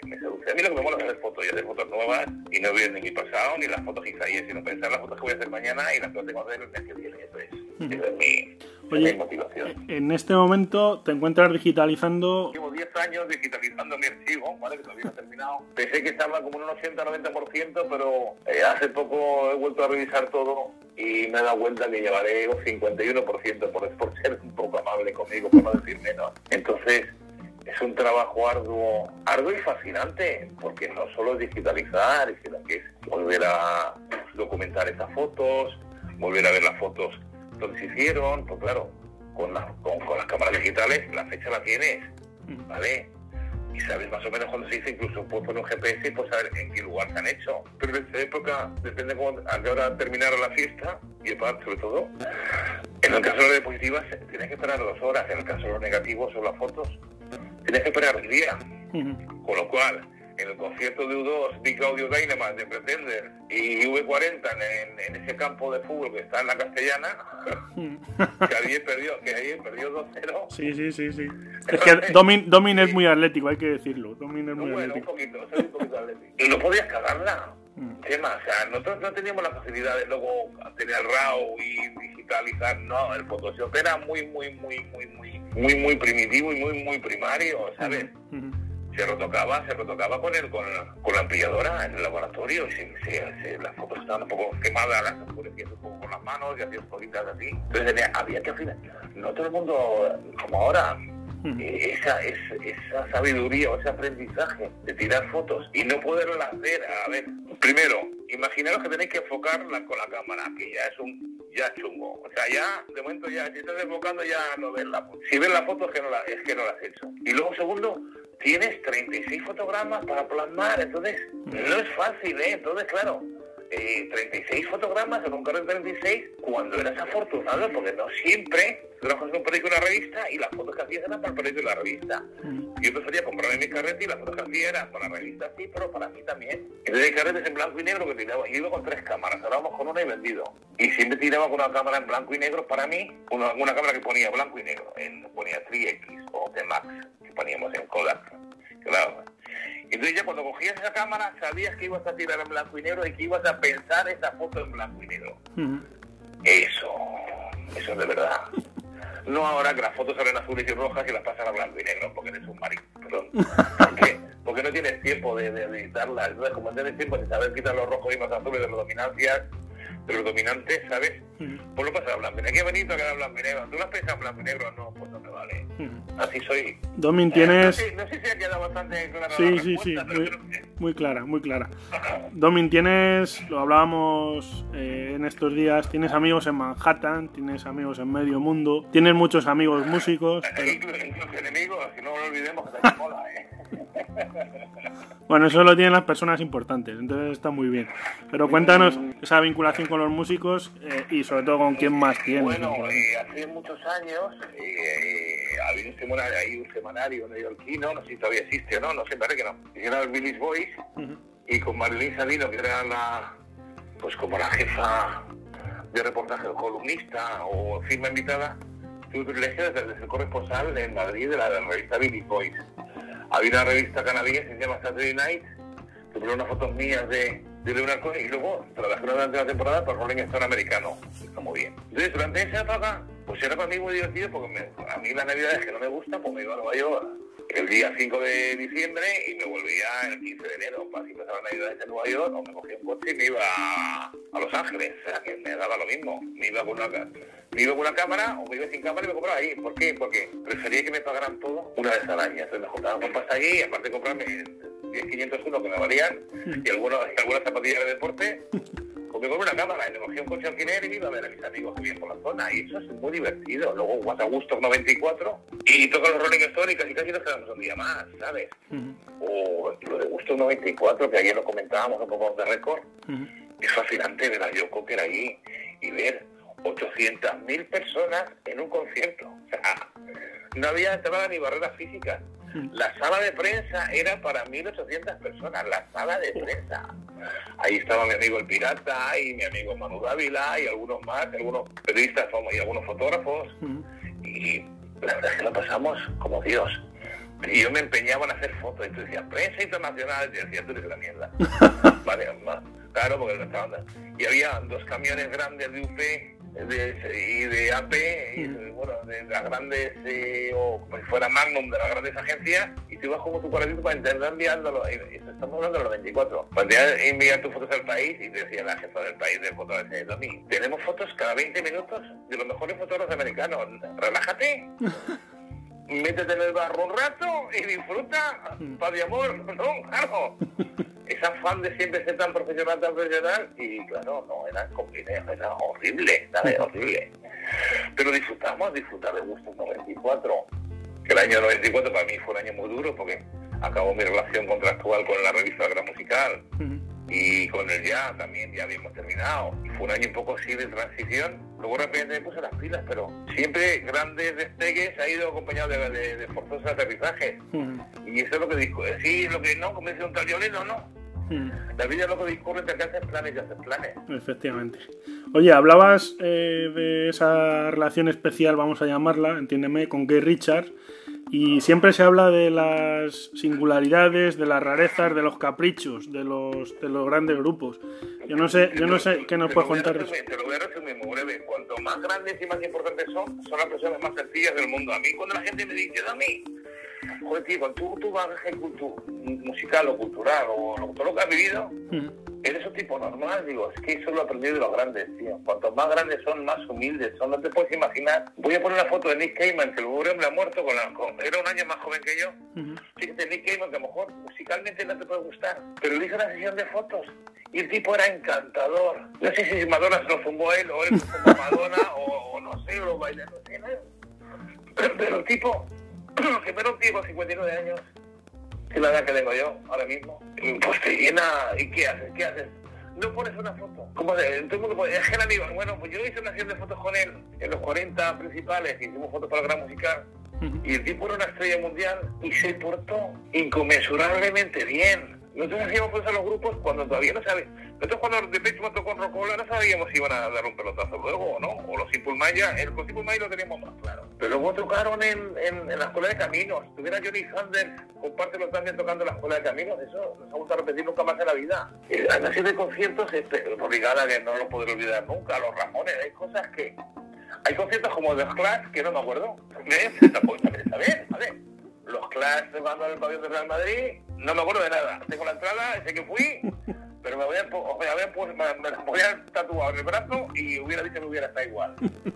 me seduce. A mí lo que me mola es hacer fotos y hacer fotos nuevas y no vivir ni mi pasado ni las fotos que hice ayer, sino pensar las fotos que voy a hacer mañana y las que tengo que hacer el mes que viene. Eso es, esa es mi, Oye, motivación. En este momento te encuentras digitalizando. Llevo 10 años digitalizando mi archivo, ¿vale? Que todavía no he terminado. Pensé que estaba como en un 80-90%, pero eh, hace poco he vuelto a revisar todo y me he dado cuenta que llevaré un 51% por, por ser un poco amable conmigo, por no decir menos. Entonces, es un trabajo arduo, arduo y fascinante, porque no solo es digitalizar, sino que es volver a documentar esas fotos, volver a ver las fotos donde se hicieron, pues claro, con, las con, con las cámaras digitales la fecha la tienes, ¿vale? Y sabes más o menos cuándo se hizo, incluso puedes poner un GPS y puedes saber en qué lugar se han hecho. Pero en esta época, depende cómo, a qué hora terminara la fiesta, y aparte, sobre todo, en el caso de las diapositivas tienes que esperar dos horas, en el caso de los negativos o las fotos, tienes que esperar el día. Con lo cual, en el concierto de U2, Big Audio Dynamite de Pretender y V40 en, en ese campo de fútbol que está en la castellana, que ayer perdió, que ayer perdió 2-0. Sí, sí, sí, sí. Es que Domin, Domin es muy atlético, hay que decirlo. Domin es muy Bueno, un atlético. poquito, soy un poquito atlético. Y no podías cagarla. Tema, o sea, nosotros no teníamos la facilidad de luego tener RAW y digitalizar, no, el Photoshop era muy, muy, muy, muy, muy, muy, muy primitivo y muy, muy primario, ¿sabes? Ujú. Se retocaba, se retocaba con el, con, con la ampliadora en el laboratorio y se, se- se- las fotos estaban un poco quemadas, las oscurecías un poco con las manos y hacías cositas así. Entonces había que afinar. No todo el mundo, como ahora, eh, esa, es, esa sabiduría o ese aprendizaje de tirar fotos y no poderlas hacer. A ver, primero, imaginaros que tenéis que enfocarla con la cámara, que ya es un ya chungo. O sea, ya, de momento ya, si estás enfocando ya no ves la foto. Si ves la foto es que no la, es que no la has hecho. Y luego, segundo, tienes 36 fotogramas para plasmar, entonces no es fácil, ¿eh? Entonces, claro, eh, 36 fotogramas en un carrete de 36 cuando eras afortunado, porque no siempre trabajas en un periódico y una revista y las fotos que hacías eran para el periódico y la revista. Yo prefería comprarme mi carrete y las fotos que hacía eran para la revista, sí, pero para mí también. Entonces hay carretes en blanco y negro que tiraba. Yo iba con tres cámaras, ahora vamos con una y vendido. Y siempre tiraba con una cámara en blanco y negro para mí, una, una cámara que ponía blanco y negro, en, ponía 3X o T-Max, que poníamos en Kodak. Claro. Entonces ya cuando cogías esa cámara sabías que ibas a tirar en blanco y negro y que ibas a pensar esa foto en blanco y negro. Eso, eso es de verdad. No ahora que las fotos salen azules y rojas y las pasan a blanco y negro porque eres un marido. Perdón. ¿Por qué? Porque no tienes tiempo de, de editarlas. Entonces, como no tienes tiempo de saber quitar los rojos y los azules de las dominancias, de los dominantes, ¿sabes? Pues lo pasas a blanco negro. Qué bonito que era blanco negro. ¿Tú lo has pensado en blanco negro? No, pues no me vale. Así soy. Domin, Eh, tienes... no, sé, no sé si ha quedado bastante clara Sí, la sí, sí, muy, que- clara, muy clara. Domin, tienes, lo hablábamos eh, en estos días, tienes amigos en Manhattan, tienes amigos en medio mundo, tienes muchos amigos músicos, pero- Incluso, incluso enemigos, si no lo olvidemos que también mola, ¿eh? Bueno, eso lo tienen las personas importantes, entonces está muy bien. Pero cuéntanos esa vinculación con los músicos eh, y sobre todo con quién más tienes. Bueno, eh, hace muchos años eh, había un semanario, ahí un semanario neoyorquino, no sé si todavía existe o no, no sé, parece que no. Era el Billy's Boys y con Marilyn Sabino, que era la, pues como la jefa de reportaje o columnista o firma invitada, tuve el privilegio de ser corresponsal en Madrid de la, de la revista Billy's Boys. Había una revista canadiense que se llama Saturday Night, que ponía unas fotos mías de, de Leonard Cohen y luego trabajé durante la temporada para Rolling Stone americano. Está muy bien. Entonces, durante esa época, pues era para mí muy divertido porque a mí las navidades que no me gustan, pues me iba a Nueva York el día 5 de diciembre y me volvía el 15 de enero. Para si pasaba las navidades en Nueva York, o me cogía un coche y me iba a, Los Ángeles. O sea, que me daba lo mismo. Me iba con una, me iba con una cámara o me iba sin cámara y me compraba ahí. ¿Por qué? Porque prefería que me pagaran todo una vez al año. Entonces me juntaba con pasta allí y aparte comprarme 10, 501 que me valían y, algunos, y algunas zapatillas de deporte, compré una cámara y me cogí un coche alquiler y iba a ver a mis amigos que por la zona. Y eso es muy divertido. Luego vas a Gusto 94 y tocan los Rolling Stones y casi casi nos quedamos un día más, ¿sabes? O lo de Gusto 94, que ayer lo comentábamos un poco de récord. Es fascinante ver a Joe Cocker allí y ver 800.000 personas en un concierto. O sea, no había entrada ni barreras físicas. La sala de prensa era para 1.800 personas, la sala de prensa. Ahí estaba mi amigo el Pirata y mi amigo Manu Dávila y algunos más, algunos periodistas y algunos fotógrafos. Y la verdad es que lo pasamos como Dios. Y yo me empeñaba en hacer fotos. Y tú decías, prensa internacional. Y yo decía, tú eres la mierda. vale, claro, porque no estaban. Y había dos camiones grandes de UP de, y de AP, y, bueno, de las grandes, eh, o como si fuera Magnum de las grandes agencias, y tú ibas como tu cuadrito para intentar enviándolo. Estamos hablando de los 24. Para intentar enviar tus fotos al país, y te decía la jefa del país de fotos de Domi, tenemos fotos cada 20 minutos de los mejores fotógrafos americanos. Relájate métete en el barro un rato y disfruta, paz de amor, no, claro. Es afán de siempre ser tan profesional, tan profesional, y claro, no, era complicado, era horrible, ¿sabes? Horrible. Pero disfrutamos, disfrutar de Gustos 94, que el año 94 para mí fue un año muy duro porque acabó mi relación contractual con la revista Gran Musical y con el ya también ya habíamos terminado. Y fue un año un poco así de transición. Luego de repente me puse las pilas, pero siempre grandes despegues ha ido acompañado de, de- de forzosos aterrizajes. Y eso es lo que discurre. Sí, lo que no, como dice un tal Violino, no. Ujú. La vida que discurre que haces planes y haces planes. Efectivamente. Oye, hablabas eh, de esa relación especial, vamos a llamarla, entiéndeme, con Gay Richard. Y siempre se habla de las singularidades, de las rarezas, de los caprichos, de los, de los grandes grupos. Yo no sé, yo no sé qué nos puedes contar. de resumir, Te lo voy a resumir muy breve. Cuanto más grandes y más importantes son, son las personas más sencillas del mundo. A mí, cuando la gente me dice, Dami, joder, tío, con tu, tu bagaje musical o cultural o lo- todo lo que has vivido, Ujú. eres un tipo normal. Digo, es que eso lo aprendí de los grandes, tío. Cuanto más grandes son, más humildes son. No te puedes imaginar. Voy a poner una foto de Nick Cayman, que el pobre hombre ha muerto con la. con- era un año más joven que yo. Ujú. Fíjate, Nick Cayman, que a lo mejor musicalmente no te puede gustar, pero le hizo una sesión de fotos y el tipo era encantador. No sé si Madonna se lo zumbó él o él a Madonna o, o no sé, o lo baila, no sé, nada. Pero, pero el tipo, que un tío con 59 años, que es la edad que tengo yo ahora mismo, pues te llena, ¿y qué haces? ¿Qué haces? no pones una foto. Como de, todo el mundo puede, es que el amigo, bueno, pues yo hice una serie de fotos con él en los 40 principales, hicimos fotos para el gran musical, y el tipo era una estrella mundial y se portó inconmensurablemente bien. Nosotros hacíamos cosas a los grupos cuando todavía no sabíamos. Nosotros cuando de pecho me tocó Rocola no sabíamos si iban a dar un pelotazo luego o no. O los Simple Maya, el con Simple Maya lo teníamos más claro. Pero luego tocaron en, en, en la escuela de caminos. Tuviera Johnny Sanders, compártelo también tocando en la escuela de caminos. Eso no se ha a repetir nunca más en la vida. Eh, Una serie de conciertos este, obligada que no lo podré olvidar nunca. Los Ramones, hay cosas que... Hay conciertos como The Clash que no me acuerdo. También está bien, ¿vale? Los Clash tocando en el pabellón de Real Madrid, no me acuerdo de nada. Tengo la entrada, sé que fui, pero me voy a, me había pu- me, me voy a tatuar en el brazo y hubiera dicho que hubiera estado igual.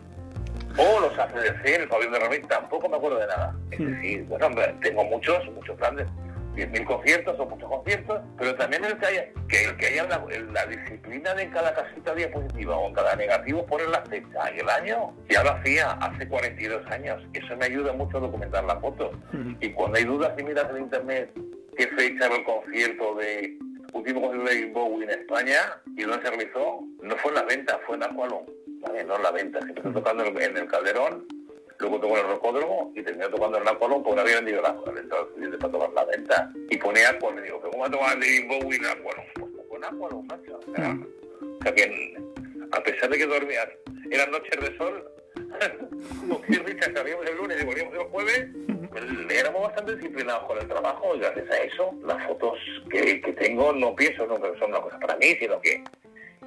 O los ACDC en el pabellón de Real Madrid, tampoco me acuerdo de nada. Es decir, bueno, hombre, tengo muchos, muchos planes. 10.000 conciertos o muchos conciertos, pero también el que haya, que, el que haya la, disciplina de en cada casita diapositiva o en cada negativo poner la fecha y el año. Ya lo hacía hace 42 años. Eso me ayuda mucho a documentar la foto. Y cuando hay dudas y miras en internet qué fecha era el concierto de último concierto de Bowie en España y dónde se realizó, no fue en la venta, fue en Aqualon. ¿vale? No en la venta, se empezó tocando en el Calderón, luego tocó en el Rocódromo y terminó tocando en Aqualon porque no había vendido la la venta para tocar la venta. Y ponía Aqualon y digo, ¿cómo va a tomar David Bowie en Aqualon? Pues tocó en Aqualon, macho. O sea, o sea que a pesar de que dormías, eran noches de sol, como que Richard salíamos el lunes y volvíamos el jueves, pues, éramos bastante disciplinados con el trabajo y gracias a eso las fotos que, que tengo no pienso no que son una cosa para mí, sino que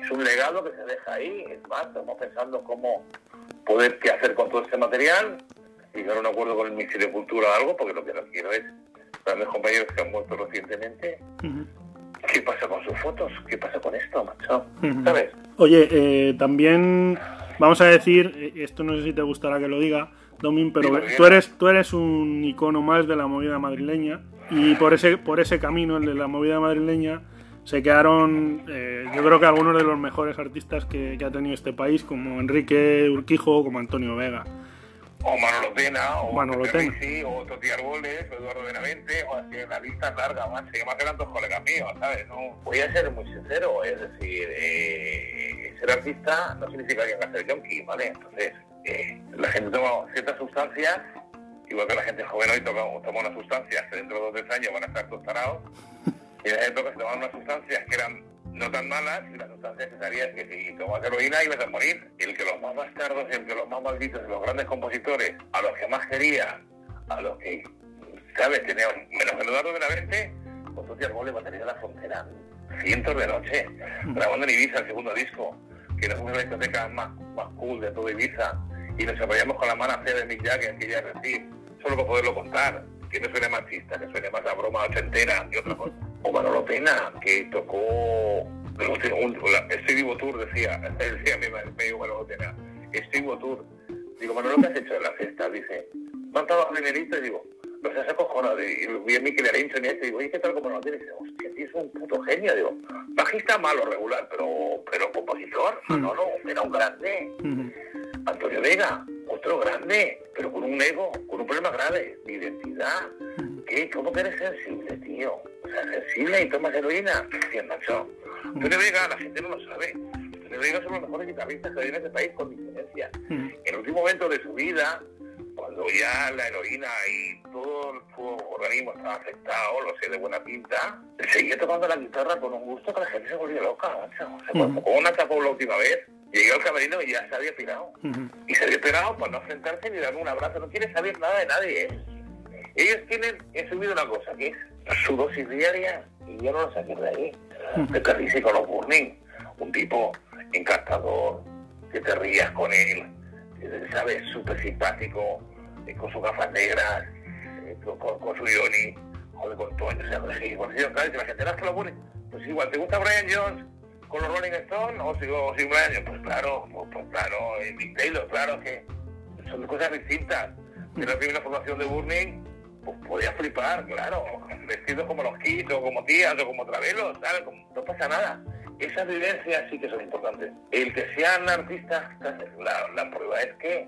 es un legado que se deja ahí. Es más, estamos pensando cómo poder qué hacer con todo este material y llegar a un acuerdo con el Ministerio de Cultura o algo, porque lo que no quiero es mis compañeros que han muerto recientemente, ¿qué pasa con sus fotos? ¿Qué pasa con esto, macho? Ujú. ¿Sabes? Oye, eh, también vamos a decir, eh, esto no sé si te gustará que lo diga, Domin, pero tú eres, tú eres un icono más de la movida madrileña y por ese, por ese camino, el de la movida madrileña, se quedaron, eh, yo creo que algunos de los mejores artistas que, que ha tenido este país, como Enrique Urquijo o como Antonio Vega. o Manolo Tena, o Manolo. Ricci, o Toti Arboles, o Eduardo Benavente, o así, la lista es larga, más, que más eran dos colegas míos, ¿sabes? No, voy a ser muy sincero, es decir, eh, ser artista no significa que haga ser yonki, ¿vale? Entonces, eh, la gente toma ciertas sustancias, igual que la gente joven hoy toma, toma unas sustancias que dentro de dos o tres años van a estar todos tarados, y en esa época se tomaban unas sustancias que eran no tan malas y las sustancias que sabías que si tomas heroína ibas a morir. Y el que los más bastardos, el que los más malditos de los grandes compositores, a los que más quería, a los que, ¿sabes? Tenía menos que Eduardo Benavente, con Toti Arbole, Batería de la Frontera, cientos de noche, grabando en Ibiza el segundo disco, que nos fuimos a la discoteca más, más cool de todo Ibiza, y nos apoyamos con la mano fea de Mick Jagger, que ya decir, solo para poderlo contar, que no suene machista, que suene más a broma ochentera y otra cosa. O Manolo Pena, que tocó un, la- Vivo Tour, decía, decía mi me Manolo Pena, Estoy Vivo Tour. Digo, Manolo, ¿qué has hecho en la fiesta? Dice, ¿cuántos dineritos? Y digo, los has acojonado. Y vi a Arinson y este, digo, ¿y qué tal como no tienes? Dice, hostia, tío, es un puto genio. Digo, bajista malo, regular, pero, pero compositor, Manolo, era un grande. Antonio Vega, otro grande, pero con un ego, con un problema grave de identidad. ¿Qué? ¿Cómo que eres sensible, tío? O sea, sensible y tomas heroína. Tío, macho. Antonio Vega, la gente no lo sabe. Antonio Vega son los mejores guitarristas que hay en este país con diferencia. En el último momento de su vida, cuando ya la heroína y todo su organismo estaba afectado, lo sé de buena pinta, seguía tocando la guitarra con un gusto que la gente se volvió loca, macho. O sea, cuando una tocó la última vez, llegué al camerino y ya se había pirado. Y se había pirado para no enfrentarse ni darme un abrazo, no quiere saber nada de nadie. Ellos tienen en su vida una cosa, que es su dosis diaria, y yo no lo saqué de ahí. Carrice con los Burning, un tipo encantador, que te rías con él, ¿sabes? Súper simpático, eh, con sus gafas negras, eh, con, con- con su Johnny, joder, con Toño, o sea, con el con el. Pues ¿te Brian Jones con los Rolling Stones o sin Brian Jones? Pues claro, pues, claro, eh, Mick Taylor, claro que son cosas distintas. De la primera formación de Burning, pues podía flipar, claro, vestidos como los Kids o como tías o como travelos, ¿sabes? No pasa nada. Esas vivencias sí que son importantes. El que sean artistas, la, la prueba es que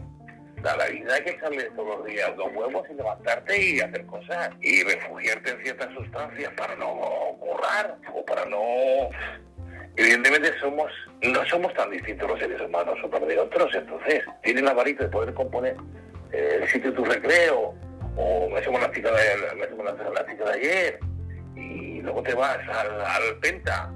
la, la vida hay que echarle todos los días dos huevos y levantarte y hacer cosas y refugiarte en ciertas sustancias para no currar o para no evidentemente somos no somos tan distintos los seres humanos unos de otros, entonces tienes la varita de poder componer eh, el sitio de tu recreo, o me hacemos la cita de, me hacemos la, cita de ayer, y luego te vas al, al Penta,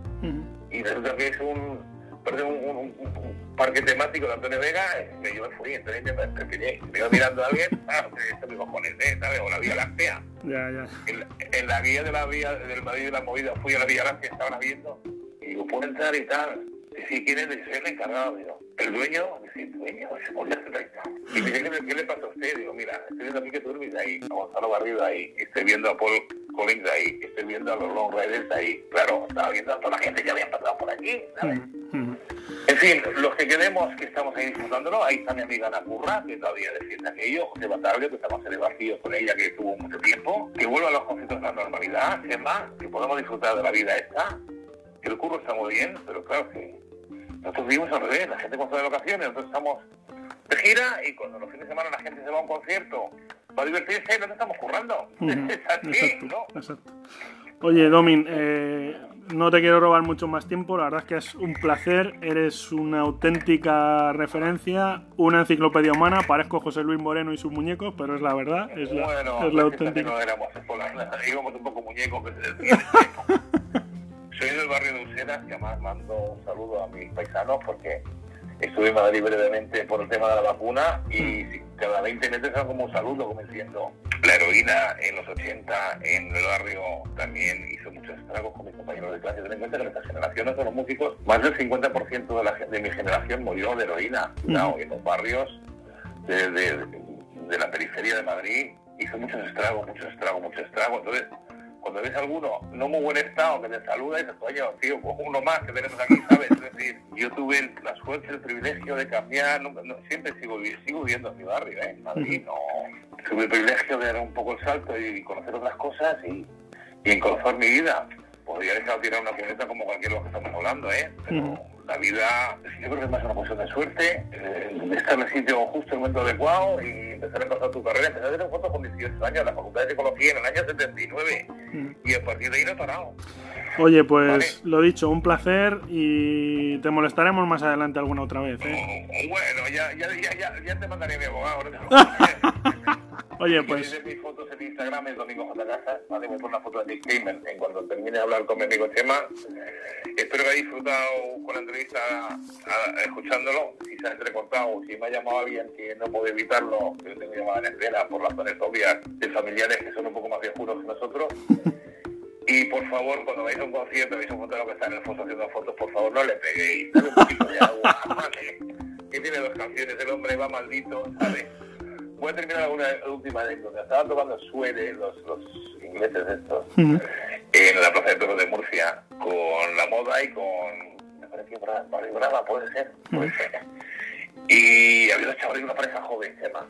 y resulta que es un, perdón, un, un, un, parque temático de Antonio Vega, me yo me fui, entonces me, me, me, iba mirando a alguien, ah, esto me cojones, ¿eh? ¿sabes? O la Vía Láctea. Ya, ya. En, en, la guía de la vía del Madrid de la movida fui a la Vía Láctea, estaban viendo, y digo, puedo entrar y tal. Y si quieren, soy el encargado, digo. El dueño, dice, el dueño, se murió hace 30. Y me dice, ¿qué, ¿qué le pasa a usted? Digo, mira, estoy viendo a mí que tú dormís ahí, a Gonzalo Garrido ahí, estoy viendo a Paul Collins ahí, estoy viendo a los Long Riders ahí. Claro, estaba viendo a toda la gente que había pasado por aquí, ¿sabes? En fin, los que queremos que estamos ahí disfrutándolo, ahí está mi amiga Ana Curra, que todavía defiende aquello, José Batarrio, que estamos en el vacío con ella, que tuvo mucho tiempo, que vuelva a los conciertos de la normalidad, Gemma, que podamos disfrutar de la vida esta, que el curro está muy bien, pero claro que nosotros vivimos al revés, la gente cuando está de vacaciones, nosotros estamos de gira y cuando los fines de semana la gente se va a un concierto para divertirse, nosotros estamos currando. Uh -huh. Es así, exacto, ¿no? Exacto. Oye, Domin, eh, no te quiero robar mucho más tiempo, la verdad es que es un placer, eres una auténtica referencia, una enciclopedia humana, parezco José Luis Moreno y sus muñecos, pero es la verdad, es la, bueno, es la auténtica. No éramos, íbamos un poco muñecos. Soy del barrio de Useras, que además mando un saludo a mis paisanos porque estuve en Madrid brevemente por el tema de la vacuna y cada 20 metros hago como un saludo, como diciendo, la heroína en los 80 en el barrio también hizo muchos estragos con mis compañeros de clase. Ten en cuenta que nuestras generaciones de los músicos, más del 50% de, la, de mi generación murió de heroína. Mm. No, en los barrios de, de, de, la periferia de Madrid hizo muchos estragos, muchos estragos, muchos estragos. Entonces, cuando ves a alguno no muy buen estado que te saluda y dices, oye, tío, pues uno más que tenemos aquí, ¿sabes? Es decir, yo tuve la suerte, el privilegio de cambiar, no, no, siempre sigo, sigo viviendo en mi barrio, ¿eh? En Madrid, no. Tuve el privilegio de dar un poco el salto y conocer otras cosas y, y encontrar mi vida. Podría dejar tirar una cuneta como cualquiera de los que estamos hablando, ¿eh? Pero. La vida, yo creo que es más una cuestión de suerte, eh, estar en el sitio justo en el momento adecuado y empezar a empezar tu carrera. Empecé a hacer fotos con 18 años, la Facultad de Psicología en el año 79 uh -huh. y a partir de ahí no he parado. Oye, pues vale. lo dicho, un placer y te molestaremos más adelante alguna otra vez. ¿eh? Oh, bueno, ya, ya, ya, ya, te mandaré a mi abogado. Oye, pues. mis fotos en Instagram es Domingo J. Casas, ¿vale? Voy a poner una foto de Nick Gamer en cuanto termine de hablar con mi amigo Chema. Espero que haya disfrutado con la entrevista a, a, escuchándolo. Si se ha entrecortado, si me ha llamado alguien que no puede evitarlo, yo tengo llamada en espera por razones obvias de familiares que son un poco más viejunos que nosotros. Y por favor, cuando vais a un concierto, veis un fotógrafo que está en el foso haciendo fotos, por favor, no le peguéis. Dale un poquito de agua, ¿vale? Que tiene dos canciones, el hombre va maldito, ¿sabes? Voy a terminar una última anécdota. Estaban tocando Suere, los, los ingleses estos, uh -huh. en la Plaza de Toros de Murcia, con la moda y con, me parece que Mario Brava, puede ser, puede uh -huh. ser. Y había dos chavales y una pareja joven, se llama,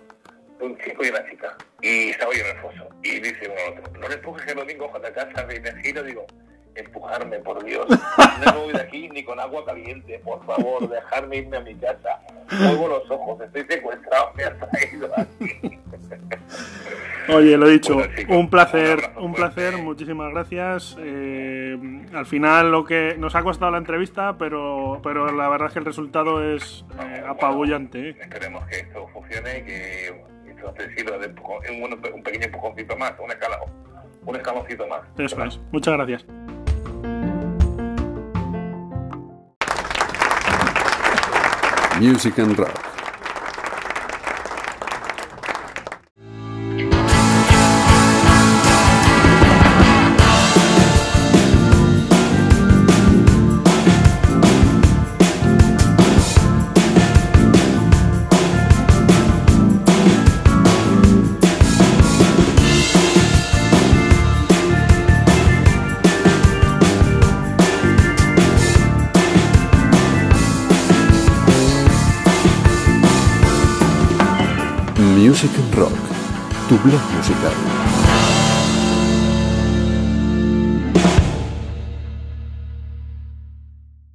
un chico y una chica. Y estaba yo en el foso. Y dice uno al otro, no le empujes el domingo a la casa, me giro, digo, empujarme, por Dios. No me voy de aquí ni con agua caliente, por favor, dejarme irme a mi casa. Muevo los ojos, estoy secuestrado, me has traído aquí. Oye, lo dicho, bueno, chicos, un placer, un, un placer, muchísimas gracias. Eh, al final lo que nos ha costado la entrevista, pero, pero la verdad es que el resultado es eh, apabullante. ¿eh? Esperemos que esto funcione y que esto sirva de un, un pequeño empujoncito más, un escalón, un escaloncito más. Eso es. Muchas gracias. Music and Rock. Blog musical.